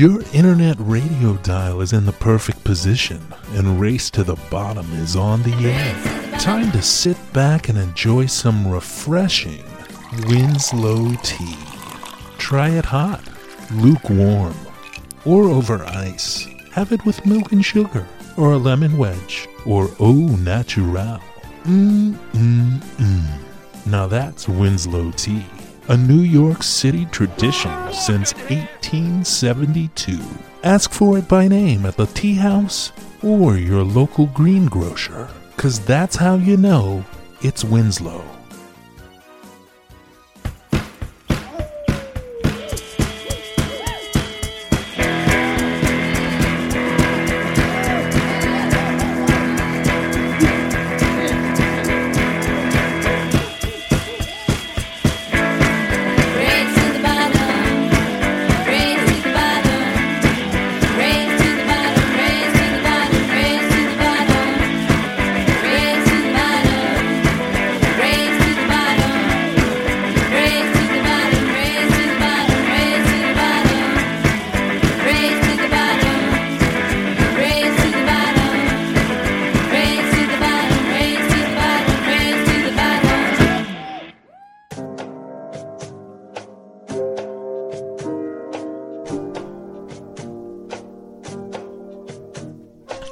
Your internet radio dial is in the perfect position, and Race to the Bottom is on the air. Time to sit back and enjoy some refreshing Winslow tea. Try it hot, lukewarm, or over ice. Have it with milk and sugar, or a lemon wedge, or au natural. Mmm, mmm, mmm. Now that's Winslow tea a New York City tradition since 1872. Ask for it by name at the tea house or your local greengrocer, because that's how you know it's Winslow.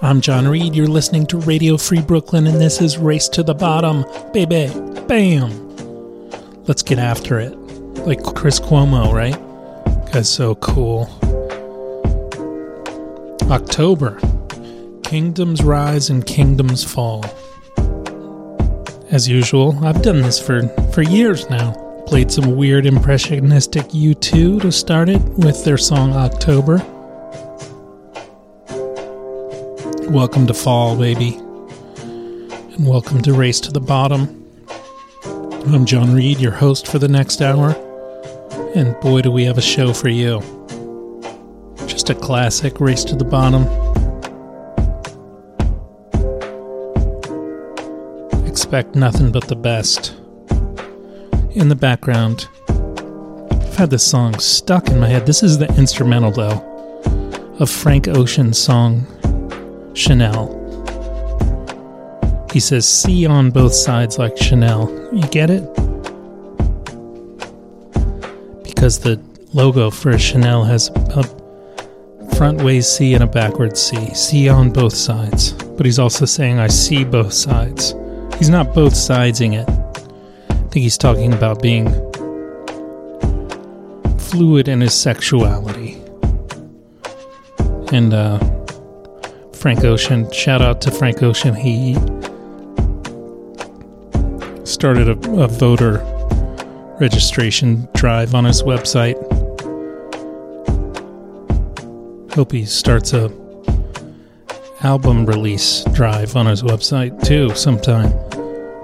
I'm John Reed. You're listening to Radio Free Brooklyn, and this is Race to the Bottom, baby. Bam! Let's get after it. Like Chris Cuomo, right? Guy's so cool. October. Kingdoms rise and kingdoms fall. As usual, I've done this for, for years now. Played some weird impressionistic U2 to start it with their song October. Welcome to fall, baby. And welcome to Race to the Bottom. I'm John Reed, your host for the next hour. And boy, do we have a show for you. Just a classic Race to the Bottom. Expect nothing but the best. In the background, I've had this song stuck in my head. This is the instrumental, though, of Frank Ocean's song Chanel. He says, see on both sides like Chanel. You get it? Because the logo for Chanel has a front way C and a backwards C. C on both sides. But he's also saying, I see both sides. He's not both sidesing it. I think he's talking about being fluid in his sexuality. And, uh, Frank Ocean. Shout out to Frank Ocean. He started a, a voter registration drive on his website. Hope he starts a album release drive on his website too sometime.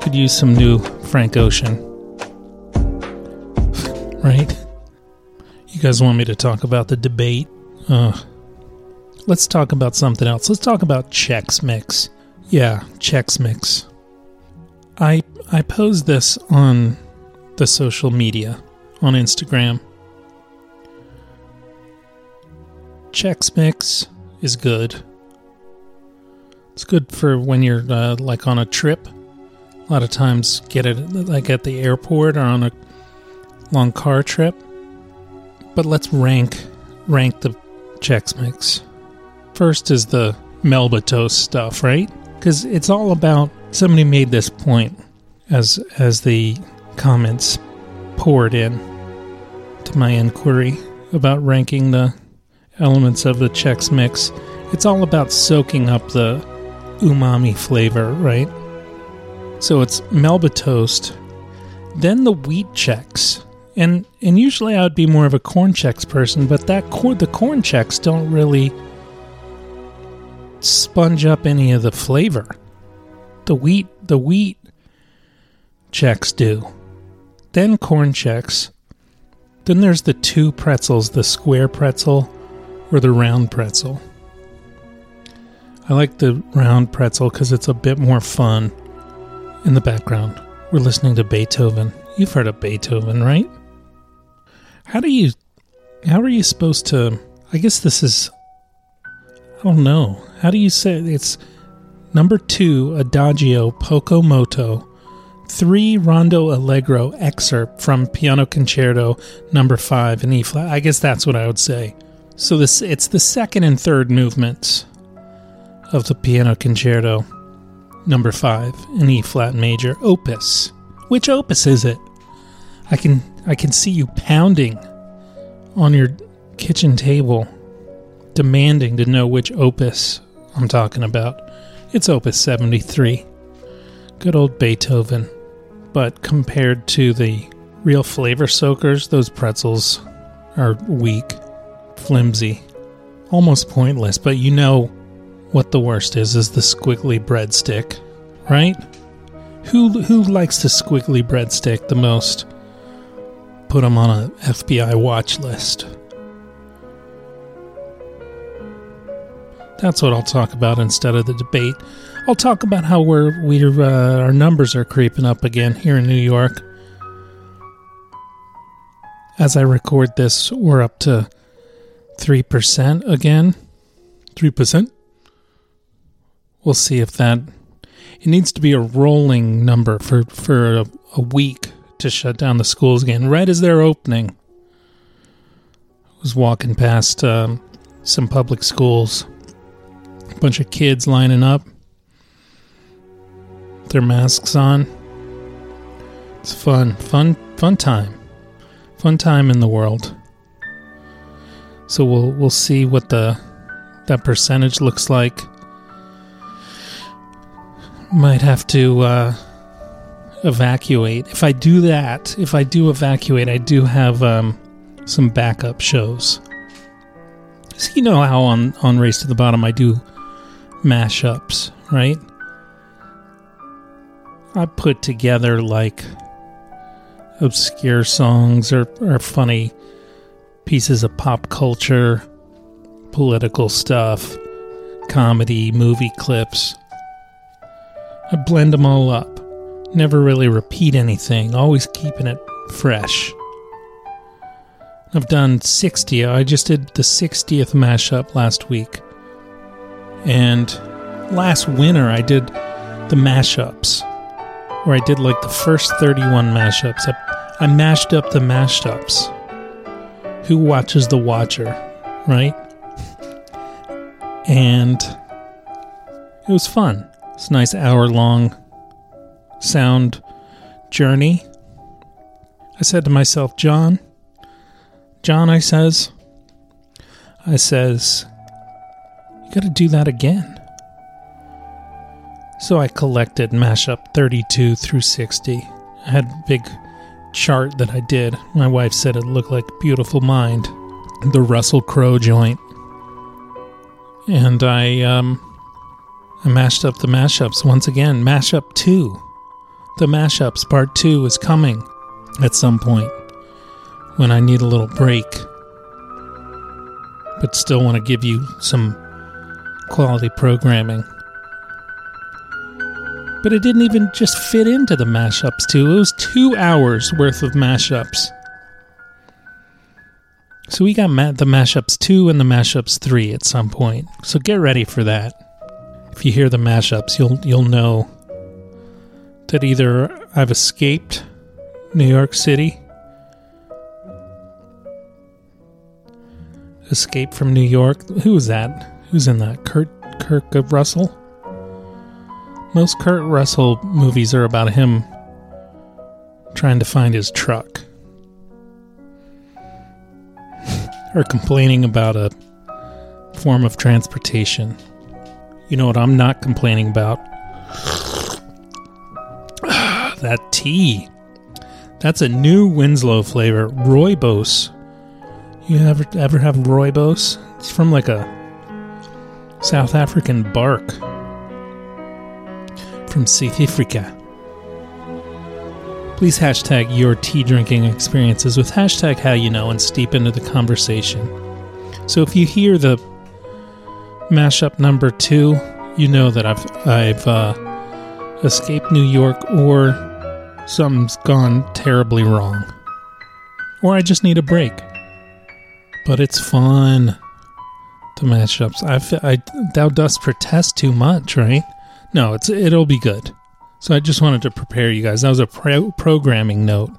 Could use some new Frank Ocean. right? You guys want me to talk about the debate? Let's talk about something else. Let's talk about Chex Mix. Yeah, Chex Mix. I I posed this on the social media on Instagram. Chex Mix is good. It's good for when you're uh, like on a trip. A lot of times get it like at the airport or on a long car trip. But let's rank rank the Chex Mix. First is the Melba toast stuff, right? Because it's all about. Somebody made this point as as the comments poured in to my inquiry about ranking the elements of the Chex Mix. It's all about soaking up the umami flavor, right? So it's Melba toast, then the wheat Chex. And and usually I would be more of a corn Chex person, but that corn the corn Chex don't really sponge up any of the flavor. The wheat the wheat Chex do. Then corn Chex. Then there's the two pretzels, the square pretzel or the round pretzel. I like the round pretzel because it's a bit more fun. In the background, we're listening to Beethoven. You've heard of Beethoven, right? How do you. How are you supposed to. I guess this is. Don't know. How do you say it? It's number two, Adagio Poco Moto, three Rondo Allegro excerpt from Piano Concerto number five in E flat. I guess that's what I would say. So this it's the second and third movements of the Piano Concerto number five in E flat major opus. Which opus is it? I can I can see you pounding on your kitchen table, demanding to know which opus I'm talking about. It's opus 73. Good old Beethoven. But compared to the real flavor soakers, those pretzels are weak, flimsy, almost pointless, but you know what the worst is is the squiggly breadstick, right? Who who likes the squiggly breadstick the most? Put them on a FBI watch list. That's what I'll talk about instead of the debate. I'll talk about how we're we're uh, our numbers are creeping up again here in New York. As I record this, we're up to three percent again. Three percent. We'll see if that. It needs to be a rolling number for for a, a week to shut down the schools again. Right as they're opening, I was walking past um, some public schools. A bunch of kids lining up, their masks on. It's fun, fun, fun time, fun time in the world. So we'll we'll see what the that percentage looks like. Might have to uh, evacuate. If I do that, if I do evacuate, I do have um, some backup shows. So you know how on on Race to the Bottom I do mashups, right? I put together like obscure songs or, or funny pieces of pop culture, political stuff, comedy, movie clips. I blend them all up. Never really repeat anything, always keeping it fresh. I've done 60. I just did the 60th mashup last week. And last winter, I did the mashups, where I did like the first 31 mashups. I, I mashed up the mashups. Who watches the watcher, right? And it was fun. It's a nice hour long sound journey. I said to myself, John, John, I says, I says, got to do that again. So I collected mashup 32 through 60. I had a big chart that I did. My wife said it looked like Beautiful Mind, the Russell Crowe joint. And I um I mashed up the mashups once again. Mashup 2. The mashups part 2 is coming at some point when I need a little break. But still want to give you some quality programming. But it didn't even just fit into the mashups, too. It was two hours worth of mashups. So we got ma- the mashups 2 and the mashups 3 at some point. So get ready for that. If you hear the mashups, you'll you'll know that either I've escaped New York City, escape from New York. Who is that? Who's in that? Kurt Kirk of Russell. Most Kurt Russell movies are about him trying to find his truck. or complaining about a form of transportation. You know what I'm not complaining about? that tea. That's a new Winslow flavor, Rooibos. You ever ever have Rooibos? It's from like a South African bark from South Africa. Please hashtag your tea drinking experiences with hashtag how you know and steep into the conversation. So if you hear the mashup number two, you know that I've I've uh, escaped New York or something's gone terribly wrong, or I just need a break. But it's fun I, fe- I thou dost protest too much, right? No, it's it'll be good. So I just wanted to prepare you guys. That was a pro- programming note.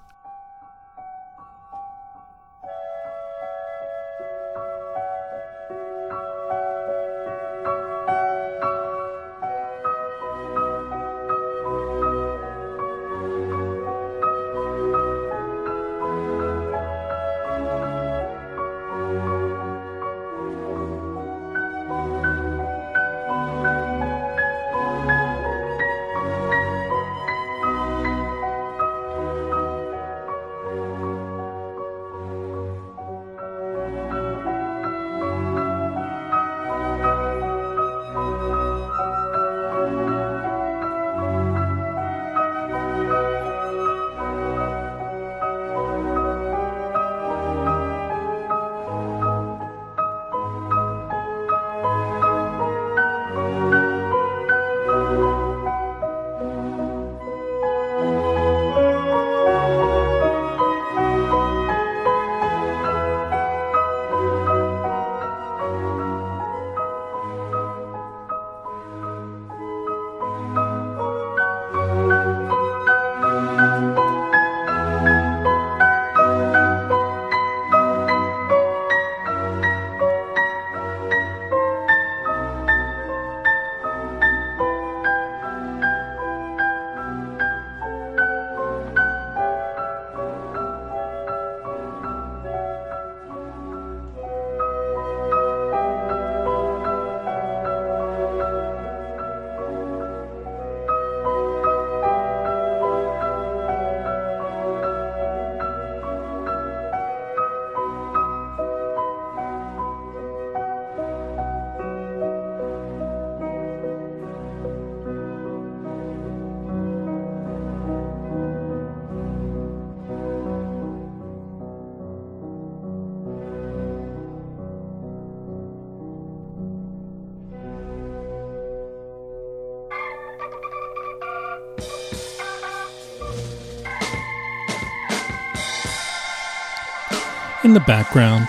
In the background,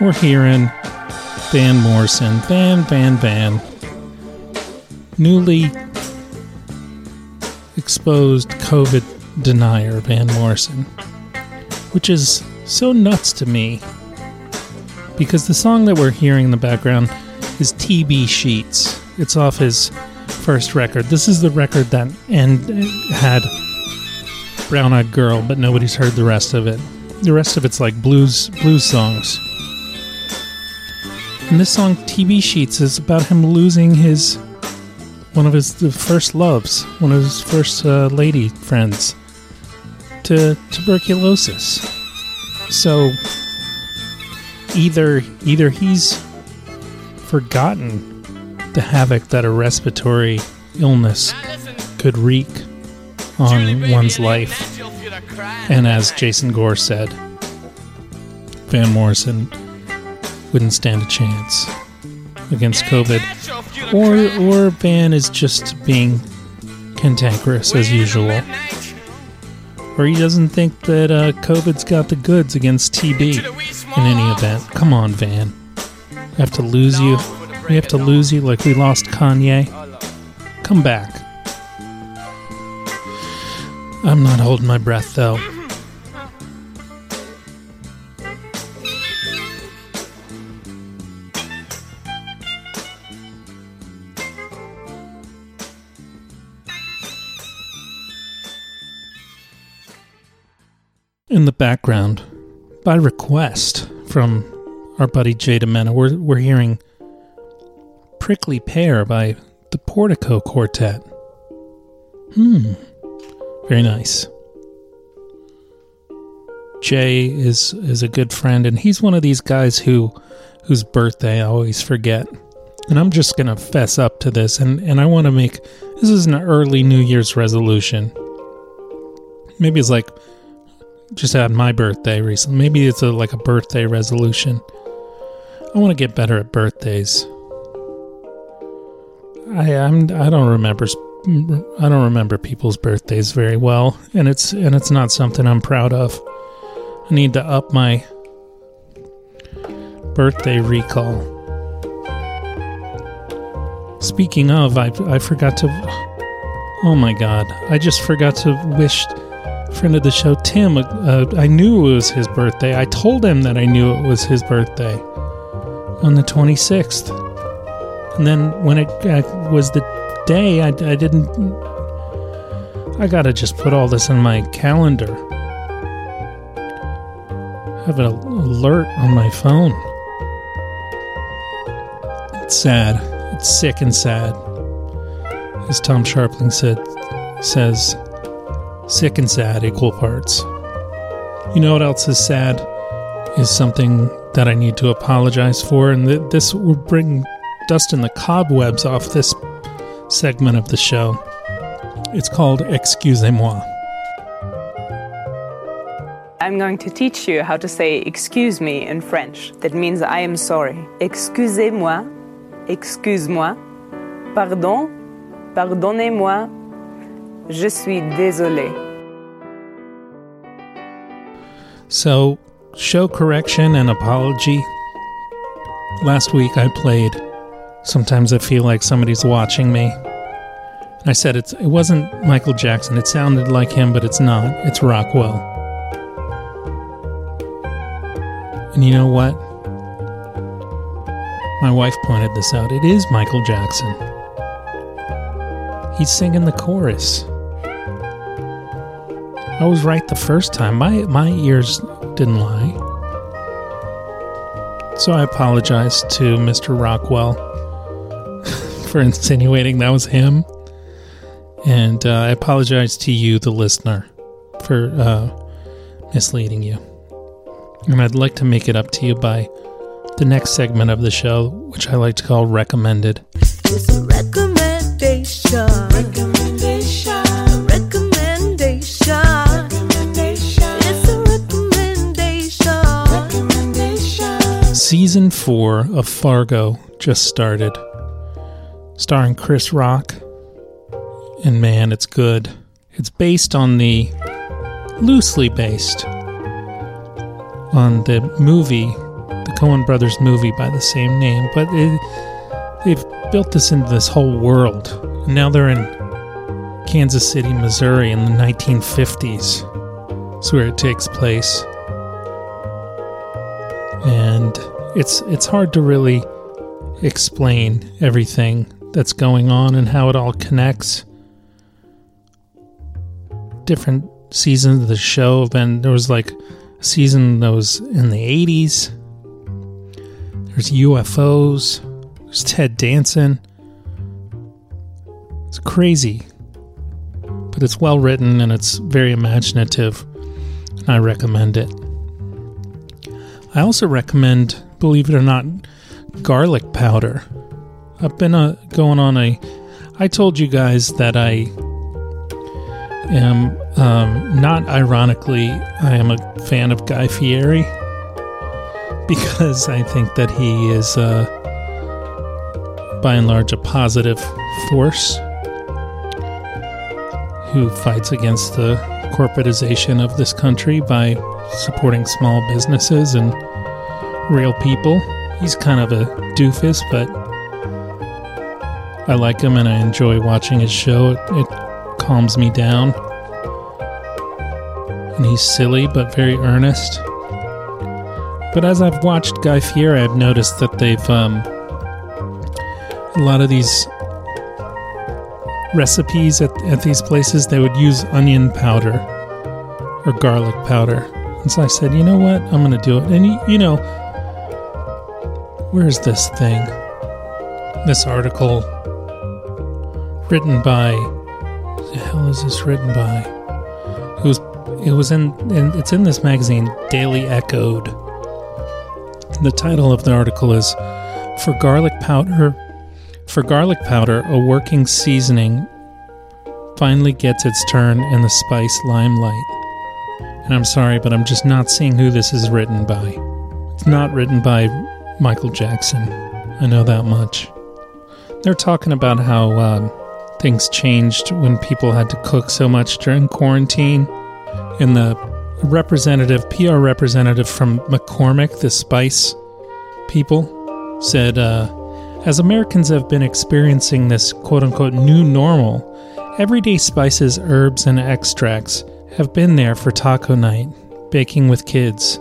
we're hearing Van Morrison, Van, Van, Van, newly exposed COVID denier Van Morrison, which is so nuts to me because the song that we're hearing in the background is TB Sheets. It's off his first record. This is the record that and had Brown Eyed Girl, but nobody's heard the rest of it. The rest of it's like blues blues songs. And this song TB Sheets is about him losing his one of his the first loves, one of his first uh, lady friends to tuberculosis. So either either he's forgotten the havoc that a respiratory illness could wreak on one's life and as Jason Gore said, Van Morrison wouldn't stand a chance against COVID. Or or Van is just being cantankerous as usual. Or he doesn't think that uh, COVID's got the goods against TB in any event. Come on, Van. We have to lose you. We have to lose you like we lost Kanye. Come back. I'm not holding my breath though. In the background, by request from our buddy Jay DeMena. We're we're hearing Prickly Pear by the Portico Quartet. Hmm. Very nice. Jay is is a good friend and he's one of these guys who whose birthday I always forget. And I'm just to fess up to this and and I want to make this is an early New Year's resolution. Maybe it's like just had my birthday recently. Maybe it's a like a birthday resolution. I want to get better at birthdays. I I'm I don't remember I don't remember people's birthdays very well, and it's and it's not something I'm proud of. I need to up my birthday recall. Speaking of, I I forgot to. Oh my god! I just forgot to wish friend of the show Tim. Uh, I knew it was his birthday. I told him that I knew it was his birthday on the 26th, and then when it uh, was the day, I, I didn't. I gotta just put all this in my calendar. Have an alert on my phone. It's sad. It's sick and sad. As Tom Scharpling said, says, sick and sad equal parts. You know what else is sad? Is something that I need to apologize for, and th- this will bring dust in the cobwebs off this segment of the show. It's called Excusez-moi. I'm going to teach you how to say excuse me in French. That means I am sorry. Excusez-moi, excuse-moi, pardon, pardonnez-moi, je suis désolé. So, show correction and apology. Last week I played Sometimes I Feel Like Somebody's Watching Me. I said it wasn't Michael Jackson. It sounded like him, but it's not. It's Rockwell. And you know what? My wife pointed this out. It is Michael Jackson. He's singing the chorus. I was right the first time. My my ears didn't lie. So I apologize to Mr. Rockwell for insinuating that was him. And uh, I apologize to you, the listener, for uh, misleading you. And I'd like to make it up to you by the next segment of the show, which I like to call Recommended. It's a recommendation. Recommendation. Recommendation. It's a recommendation. Season 4 of Fargo just started, starring Chris Rock. And man, it's good. It's based on the, loosely based on the movie, the Coen Brothers movie by the same name, but it, they've built this into this whole world. Now they're in Kansas City, Missouri in the 1950s. That's where it takes place. And it's it's hard to really explain everything that's going on and how it all connects. Different seasons of the show have been there was like a season that was in the 80s. There's UFOs. There's Ted Danson. It's crazy. But it's well written and it's very imaginative. And I recommend it. I also recommend, believe it or not, garlic powder. I've been uh, going on a. I told you guys that I am um, not ironically, I am a fan of Guy Fieri because I think that he is, uh, by and large, a positive force who fights against the corporatization of this country by supporting small businesses and real people. He's kind of a doofus, but I like him and I enjoy watching his show. It, it calms me down. And he's silly but very earnest. But as I've watched Guy Fieri, I've noticed that they've um, a lot of these recipes at, at these places they would use onion powder or garlic powder. And so I said, you know what, I'm going to do it. And you, you know, Where's this thing? This article written by. The hell is this written by? It was. It was in, in. It's in this magazine, Daily Echoed. The title of the article is "For Garlic Powder." For garlic powder, a working seasoning finally gets its turn in the spice limelight. And I'm sorry, but I'm just not seeing who this is written by. It's not written by Michael Jackson. I know that much. They're talking about how um, things changed when people had to cook so much during quarantine. And the representative, PR representative from McCormick, the spice people, said, uh, as Americans have been experiencing this quote unquote new normal, everyday spices, herbs, and extracts have been there for taco night, baking with kids,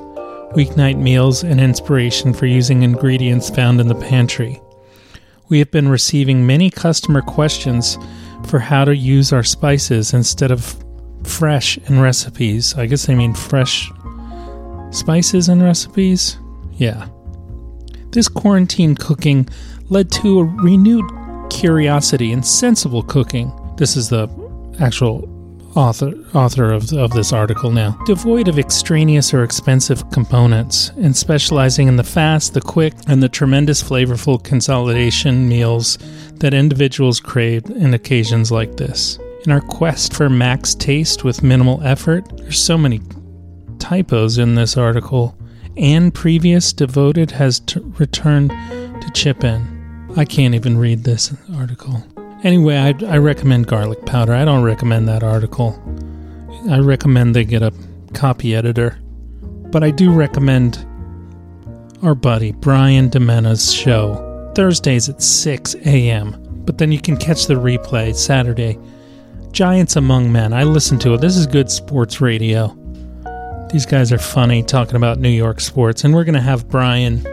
weeknight meals, and inspiration for using ingredients found in the pantry. We have been receiving many customer questions for how to use our spices instead of fresh in recipes. I guess they mean fresh spices and recipes? Yeah. This quarantine cooking led to a renewed curiosity in sensible cooking. This is the actual author author of, of this article now. Devoid of extraneous or expensive components and specializing in the fast, the quick, and the tremendous flavorful consolidation meals that individuals crave in occasions like this. In our quest for max taste with minimal effort, there's so many typos in this article. And previous devoted has t- returned to chip in. I can't even read this article. Anyway, I, I recommend garlic powder. I don't recommend that article. I recommend they get a copy editor. But I do recommend our buddy Brian Demena's show, Thursdays at 6 a.m. But then you can catch the replay Saturday. Giants Among Men. I listen to it. This is good sports radio. These guys are funny talking about New York sports. And we're going to have Brian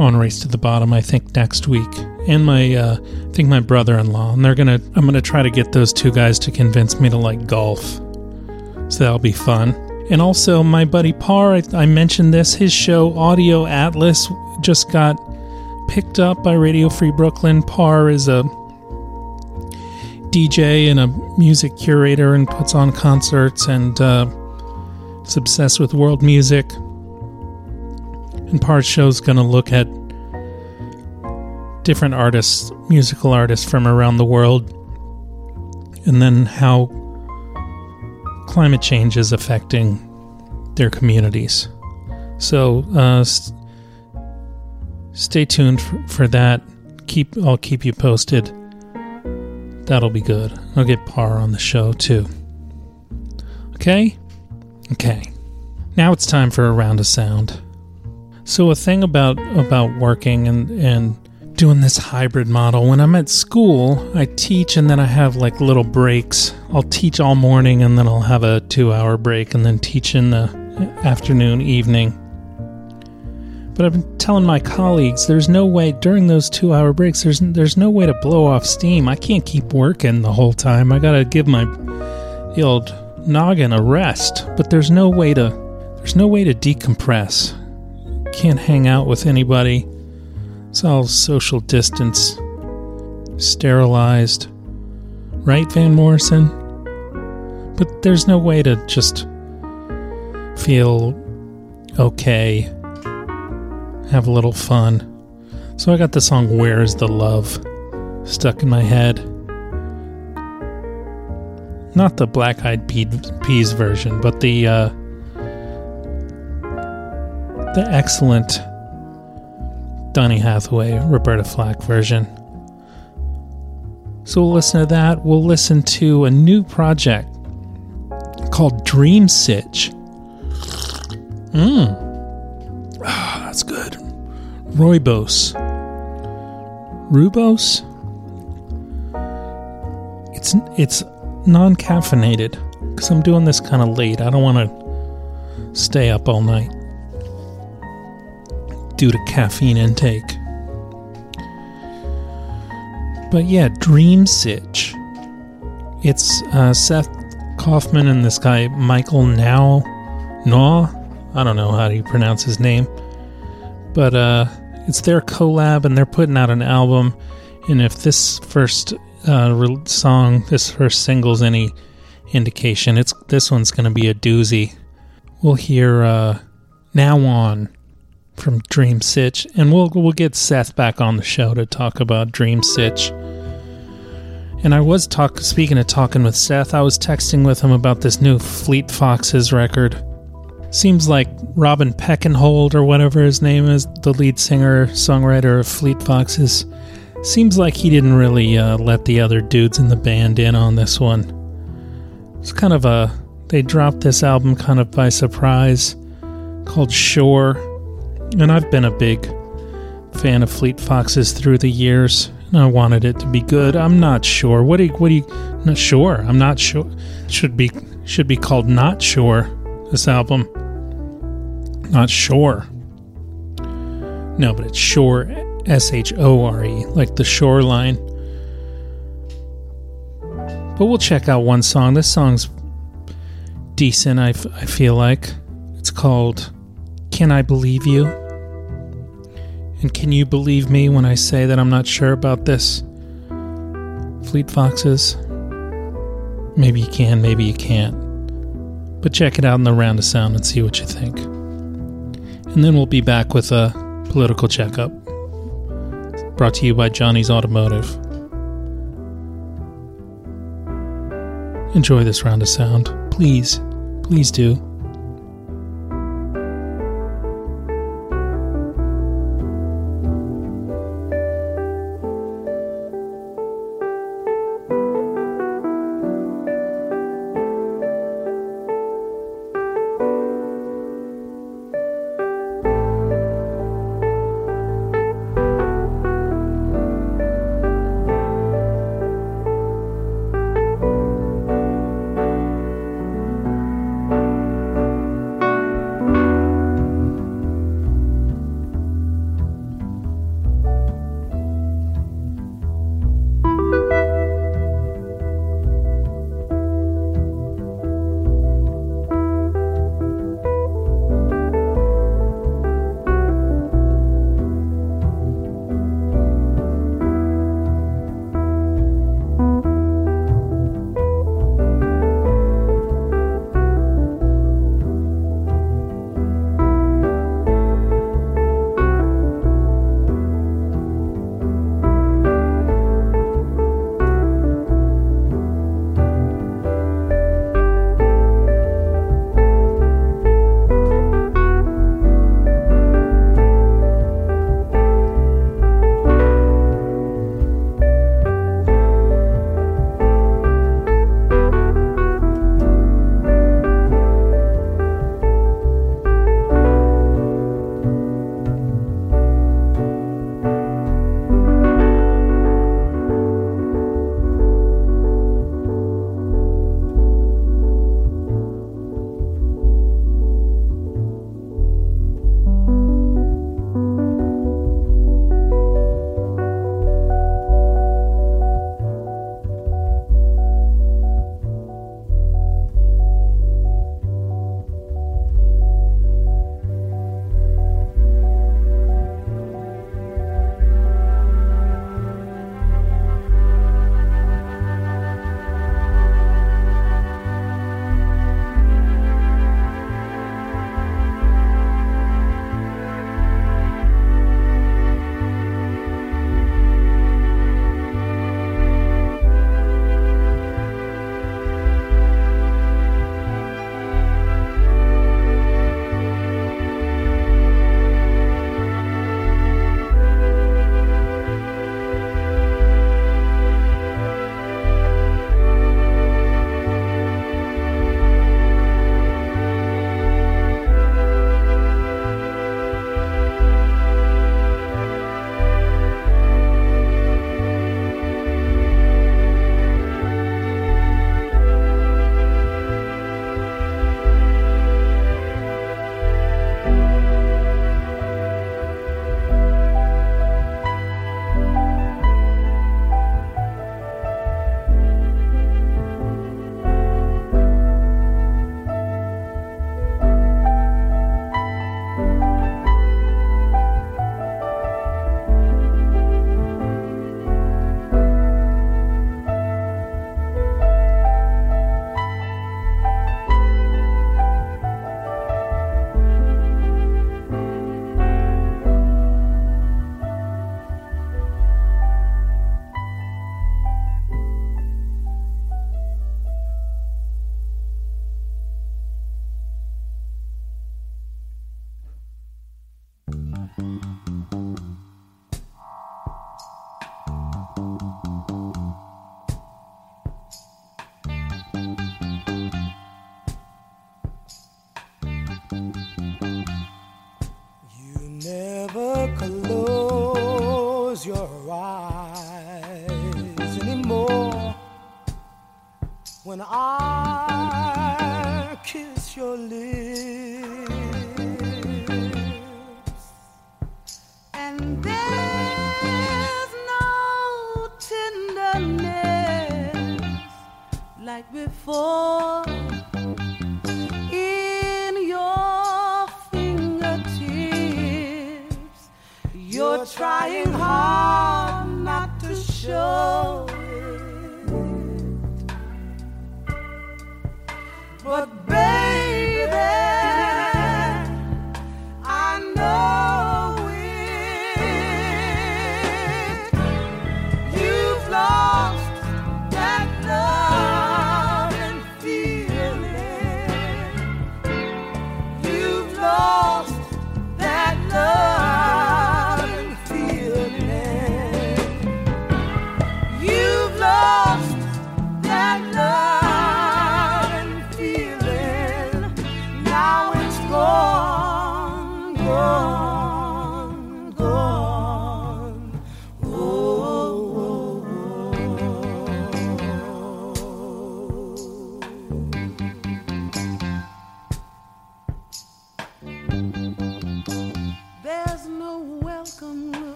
on Race to the Bottom, I think, next week. And my, uh, I think my brother in law. And they're to, I'm to try to get those two guys to convince me to like golf. So that'll be fun. And also, my buddy Parr, I, I mentioned this, his show, Audio Atlas, just got picked up by Radio Free Brooklyn. Parr is a DJ and a music curator and puts on concerts and uh, is obsessed with world music. And Parr's show's going to look at different artists, musical artists from around the world, and then how climate change is affecting their communities. So, uh, s- stay tuned for that. Keep I'll keep you posted. That'll be good. I'll get Par on the show too. Okay? Okay. Now it's time for a round of sound. So a thing about about working and and doing this hybrid model when I'm at school, I teach and then I have like little breaks. I'll teach all morning and then I'll have a 2-hour break and then teach in the afternoon, evening. But I've been telling my colleagues there's no way during those 2-hour breaks there's there's no way to blow off steam. I can't keep working the whole time. I got to give my the old noggin a rest, but there's no way to there's no way to decompress. Can't hang out with anybody. It's all social distance, sterilized. Right, Van Morrison? But there's no way to just feel okay, have a little fun. So I got the song Where's the Love stuck in my head. Not the Black Eyed Peas version, but the uh, the excellent Donny Hathaway, Roberta Flack version. So we'll listen to that. We'll listen to a new project called Dream Sitch. Mmm. Ah, that's good. Roybos. Rubos? It's it's non-caffeinated because I'm doing this kind of late. I don't want to stay up all night due to caffeine intake. But yeah, Dream Sitch. It's uh, Seth Kaufman and this guy Michael Now, Naw. I don't know how do you pronounce his name, but uh, it's their collab and they're putting out an album. And if this first uh, re- song, this first single's any indication, it's this one's going to be a doozy. We'll hear uh, "Now On" from Dream Sitch, and we'll we'll get Seth back on the show to talk about Dream Sitch. And I was talk speaking of talking with Seth, I was texting with him about this new Fleet Foxes record. Seems like Robin Peckenhold or whatever his name is, the lead singer songwriter of Fleet Foxes. Seems like he didn't really uh, let the other dudes in the band in on this one. It's kind of a they dropped this album kind of by surprise called Shore. And I've been a big fan of Fleet Foxes through the years. And I wanted it to be good. I'm not sure. What do you, what do you not sure? I'm not sure. Should be should be called Not Sure. This album. Not sure. No, but it's Shore S H O R E, like the shoreline. But we'll check out one song. This song's decent, I, f- I feel like. It's called Can I Believe You? And can you believe me when I say that I'm not sure about this? Fleet Foxes? Maybe you can, maybe you can't. But check it out in the round of sound and see what you think. And then we'll be back with a political checkup. Brought to you by Johnny's Automotive. Enjoy this round of sound. Please, please do.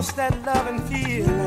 Lost that love and feeling.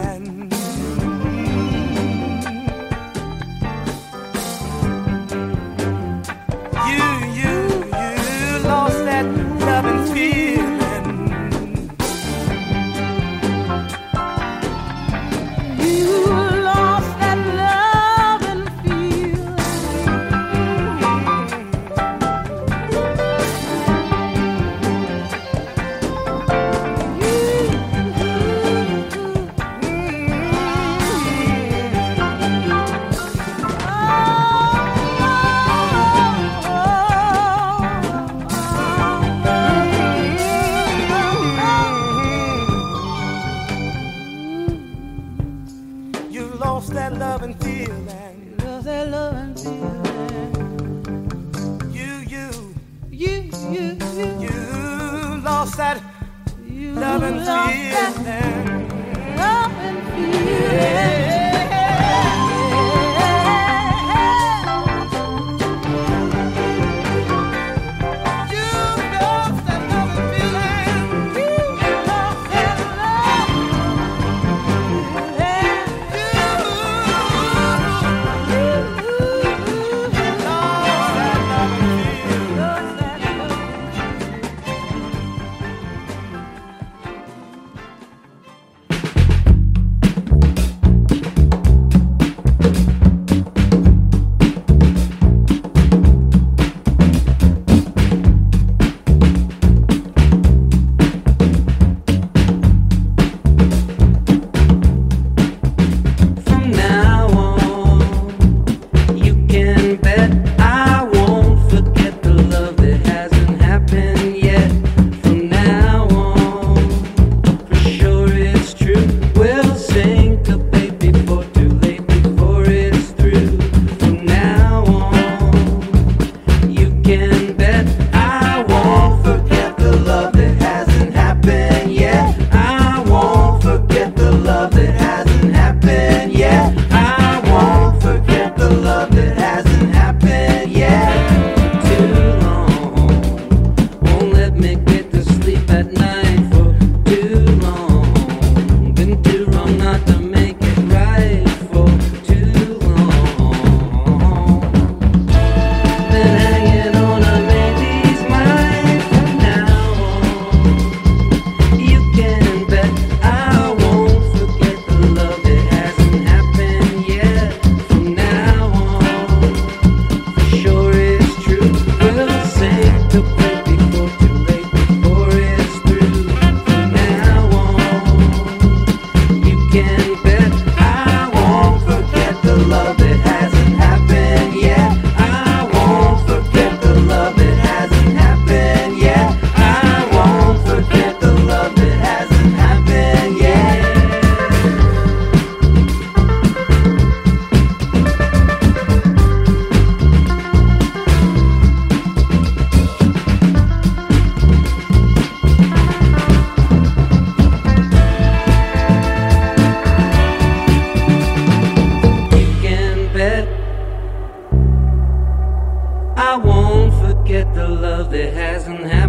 the love that hasn't happened.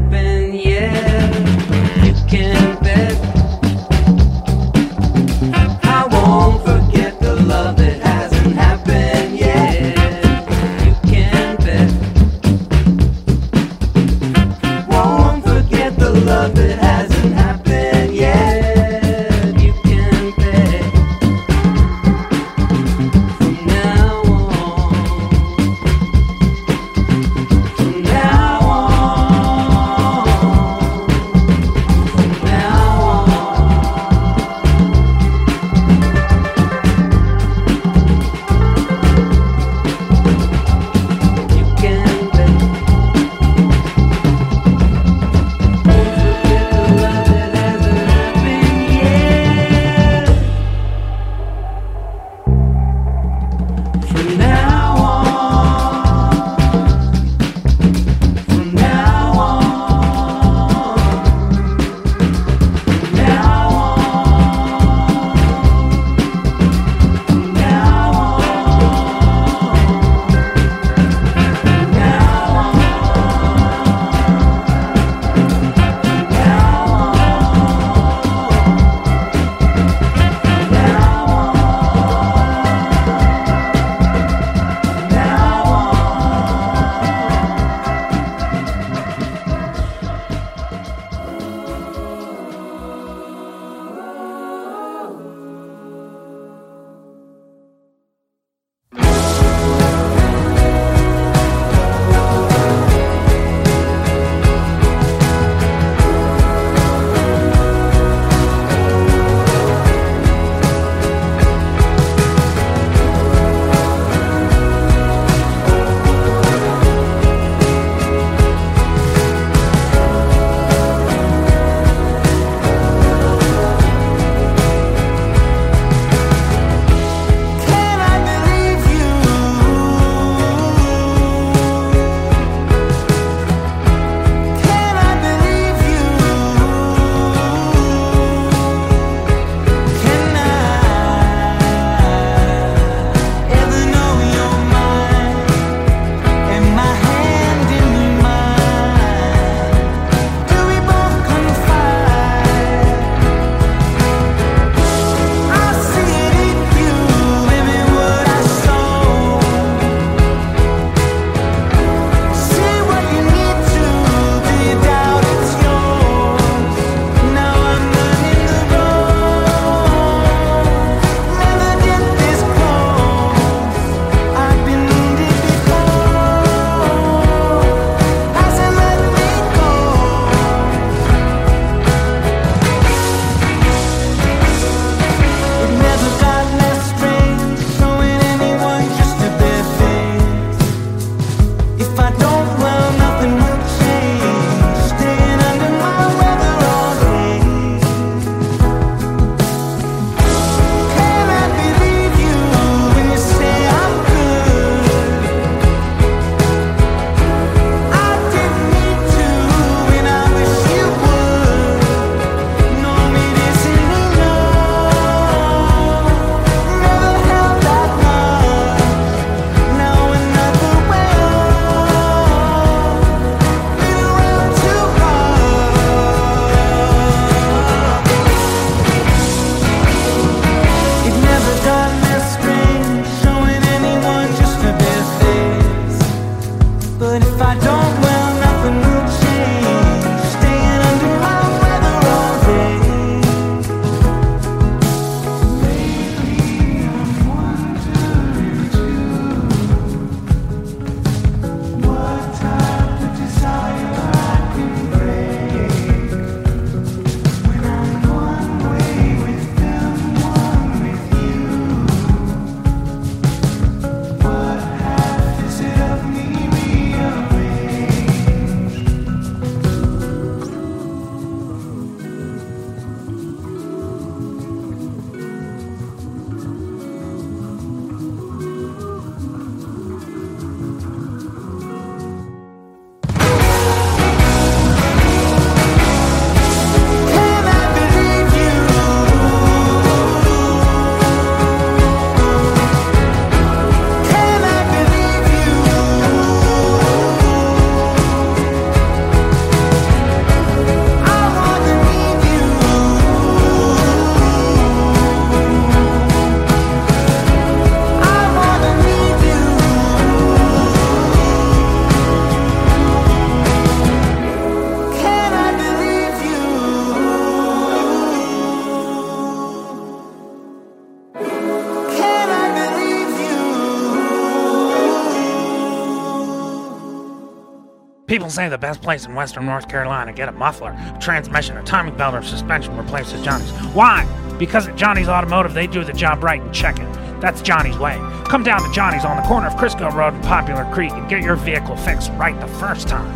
People say the best place in Western North Carolina to get a muffler, a transmission, a timing belt, or suspension replaced is Johnny's. Why? Because at Johnny's Automotive, they do the job right and check it. That's Johnny's way. Come down to Johnny's on the corner of Crisco Road and Popular Creek and get your vehicle fixed right the first time.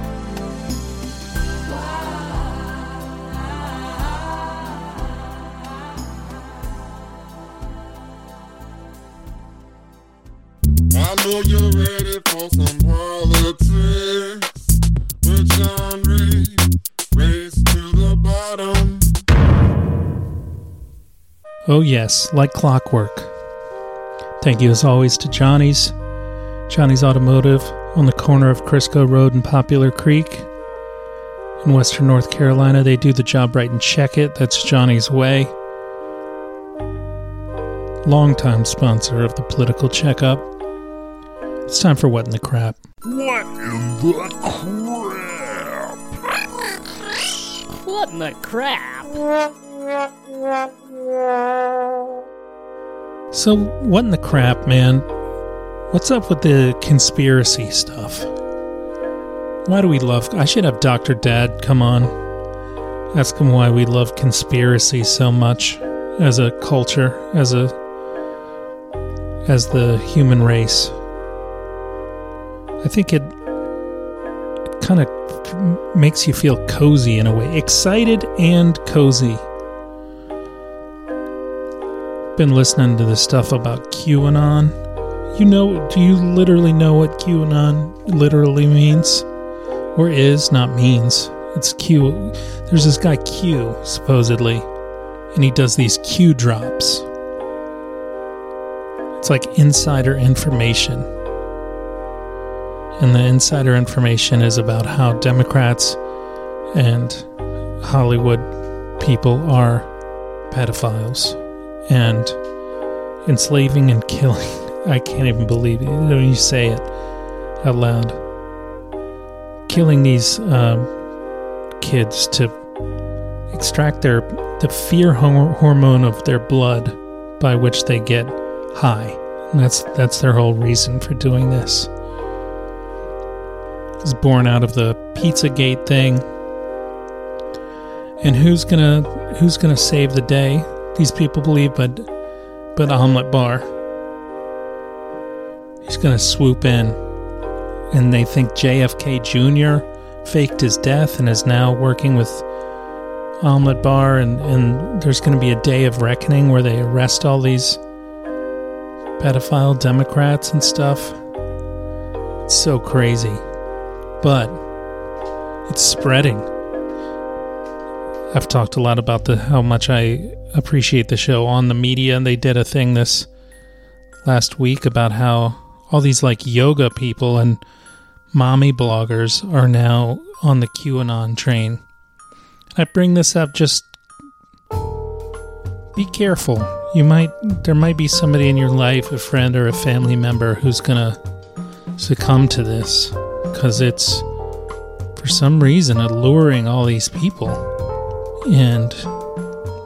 I know you're ready for some Oh, yes, like clockwork. Thank you as always to Johnny's, Johnny's Automotive on the corner of Crisco Road and Popular Creek. In Western North Carolina, they do the job right and check it. That's Johnny's Way. Longtime sponsor of the political checkup. It's time for What in the Crap. What in the crap? What in the crap? So, what in the crap, man? What's up with the conspiracy stuff? Why do we love. I should have Dr. Dad come on. Ask him why we love conspiracy so much as a culture, as a. as the human race. I think it. it kind of makes you feel cozy in a way. Excited and cozy been listening to this stuff about QAnon. You know, do you literally know what QAnon literally means? Or is, not means. It's Q. There's this guy Q, supposedly, and he does these Q drops. It's like insider information. And the insider information is about how Democrats and Hollywood people are pedophiles and enslaving and killing. I can't even believe it when you say it out loud. Killing these um, kids to extract their the fear hormone of their blood, by which they get high. And that's that's their whole reason for doing this. It's born out of the Pizzagate thing. And who's gonna who's gonna save the day? These people believe, but but Omelet Bar. He's gonna swoop in, and they think JFK Jr. faked his death and is now working with Omelet Bar, and and there's gonna be a day of reckoning where they arrest all these pedophile Democrats and stuff. It's so crazy, but it's spreading. I've talked a lot about the how much I appreciate the show on the media, and they did a thing this last week about how all these like yoga people and mommy bloggers are now on the QAnon train. I bring this up just be careful. You might there might be somebody in your life, a friend or a family member who's going to succumb to this cuz it's for some reason alluring all these people and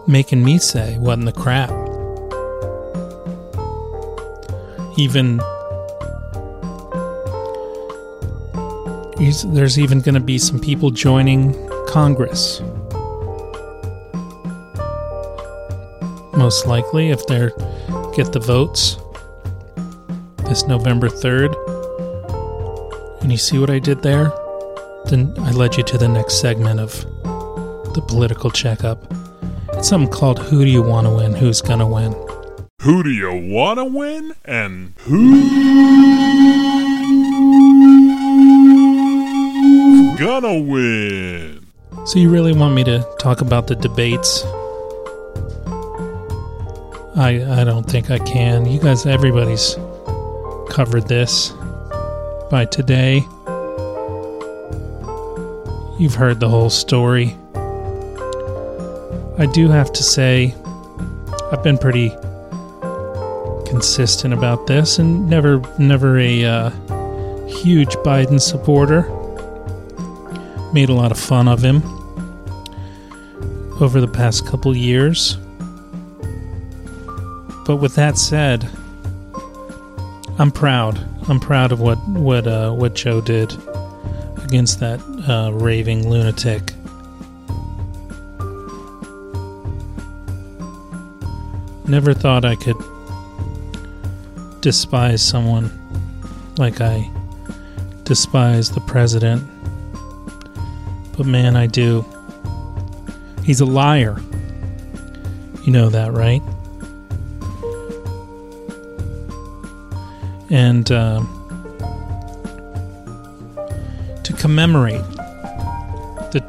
making me say, What in the crap? Even. There's even going to be some people joining Congress. Most likely, if they get the votes this November 3rd. And you see what I did there? Then I led you to the next segment of the political checkup. It's something called Who Do You Want to Win? Who's Gonna Win? Who do you want to win? And who's gonna win? So, you really want me to talk about the debates? I, I don't think I can. You guys, everybody's covered this by today. You've heard the whole story. I do have to say, I've been pretty consistent about this and never never a uh, huge Biden supporter. Made a lot of fun of him over the past couple years. But with that said, I'm proud. I'm proud of what what uh, what Joe did. against that uh, raving lunatic. Never thought I could despise someone like I despise the president. But man, I do. He's a liar. You know that, right? And um to commemorate the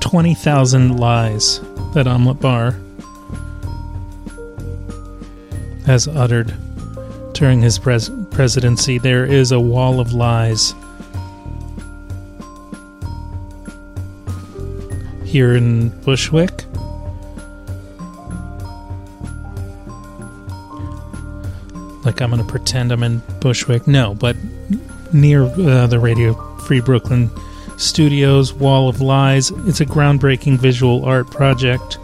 20,000 lies that Omelette Bar has uttered during his pres- presidency, there is a wall of lies here in Bushwick. Like I'm going to pretend I'm in Bushwick. No, but near uh, the Radio Free Brooklyn Studios, Wall of Lies. It's a groundbreaking visual art project.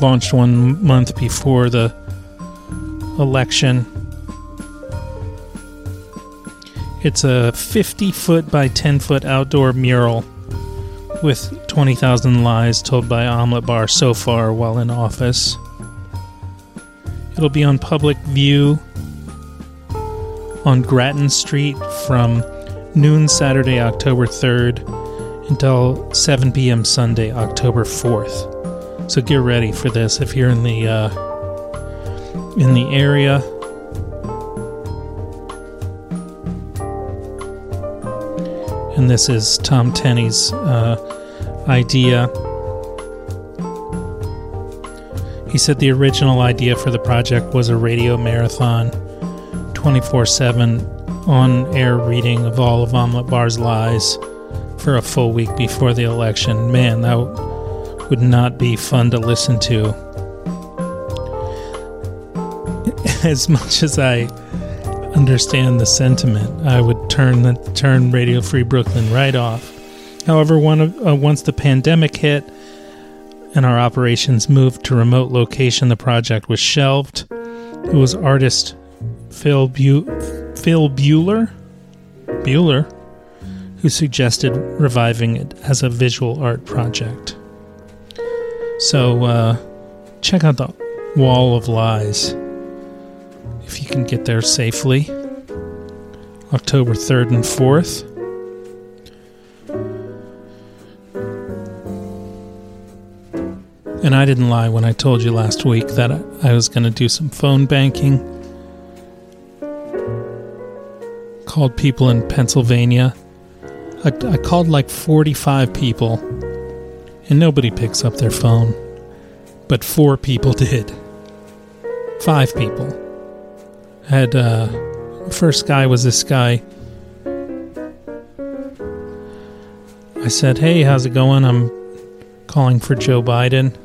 Launched one month before the election. It's a 50 foot by 10 foot outdoor mural with 20,000 lies told by Omelette Bar so far while in office. It'll be on public view on Grattan Street from noon Saturday, October 3rd until 7 p.m. Sunday, October 4th. So get ready for this if you're in the uh, in the area. And this is Tom Tenney's uh, idea. He said the original idea for the project was a radio marathon 24 7 on air reading of all of Omelette Bar's lies for a full week before the election. Man, that would not be fun to listen to. As much as I understand the sentiment, I would turn the, turn Radio Free Brooklyn right off. However, one of, uh, once the pandemic hit and our operations moved to remote location, the project was shelved. It was artist Phil Bu- Phil Bueller Bueller who suggested reviving it as a visual art project. So uh, check out the Wall of Lies if you can get there safely. October 3rd and 4th. And I didn't lie when I told you last week that I- was going to do some phone banking. Called people in Pennsylvania. I, I called like 45 people, and nobody picks up their phone. But four people did. Five people. Had, uh, first guy was this guy. I said, Hey, how's it going? I'm calling for Joe Biden.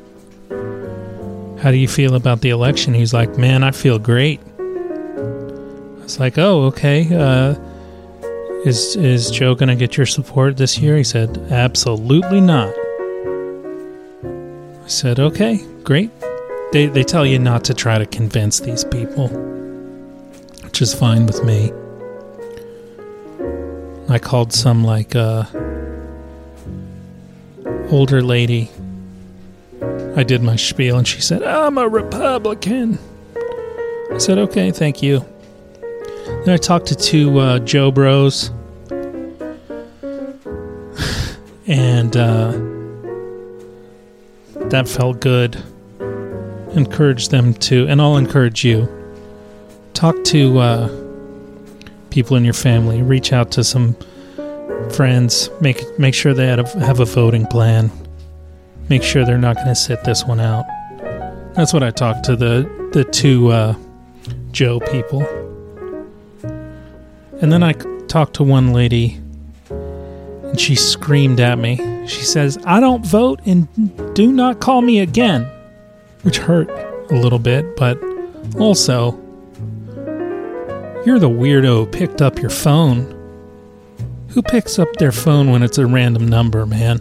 How do you feel about the election? He's like, Man, I feel great. I was like, Oh, okay. Uh, is is Joe gonna get your support this year? He said, Absolutely not. I said, Okay, great. They they tell you not to try to convince these people, which is fine with me. I called some like uh older lady. I did my spiel and she said, I'm a Republican. I said, okay, thank you. Then I talked to two uh, Joe Bros. and uh, that felt good. Encourage them to, and I'll encourage you. Talk to uh, people in your family. Reach out to some friends. Make make sure they have a, have a voting plan. Make sure they're not going to sit this one out. That's what I talked to the the two uh, Joe people, and then I talked to one lady, and she screamed at me. She says, "I don't vote, and do not call me again," which hurt a little bit, but also. You're the weirdo who picked up your phone. Who picks up their phone when it's a random number, man?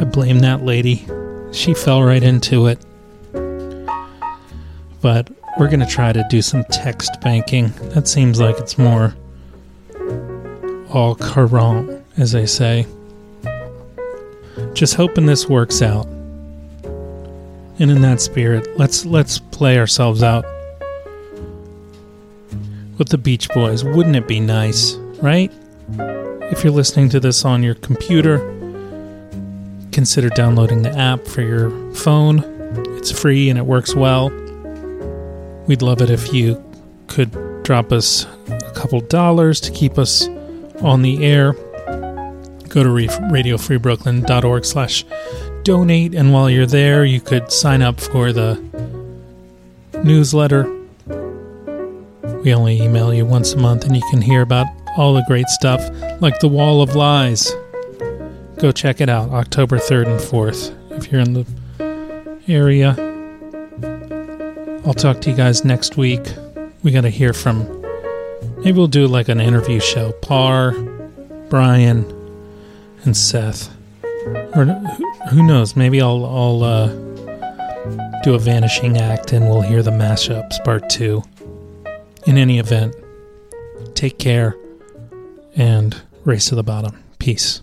I blame that lady. She fell right into it. But we're going to try to do some text banking. That seems like it's more au courant, as they say. Just hoping this works out. And in that spirit, let's let's play ourselves out with the Beach Boys. Wouldn't it be nice, right? If you're listening to this on your computer, consider downloading the app for your phone. It's free and it works well. We'd love it if you could drop us a couple dollars to keep us on the air. Go to re- radiofreebrooklyn.org slash donate, and while you're there, you could sign up for the newsletter. We only email you once a month, and you can hear about all the great stuff like the Wall of Lies. Go check it out, October 3rd and 4th, if you're in the area. I'll talk to you guys next week. We got to hear from. Maybe we'll do like an interview show. Par, Brian, and Seth. Or who- knows? Maybe I'll I'll uh, do a vanishing act, and we'll hear the mashups part two. In any event, take care and race to the bottom. Peace.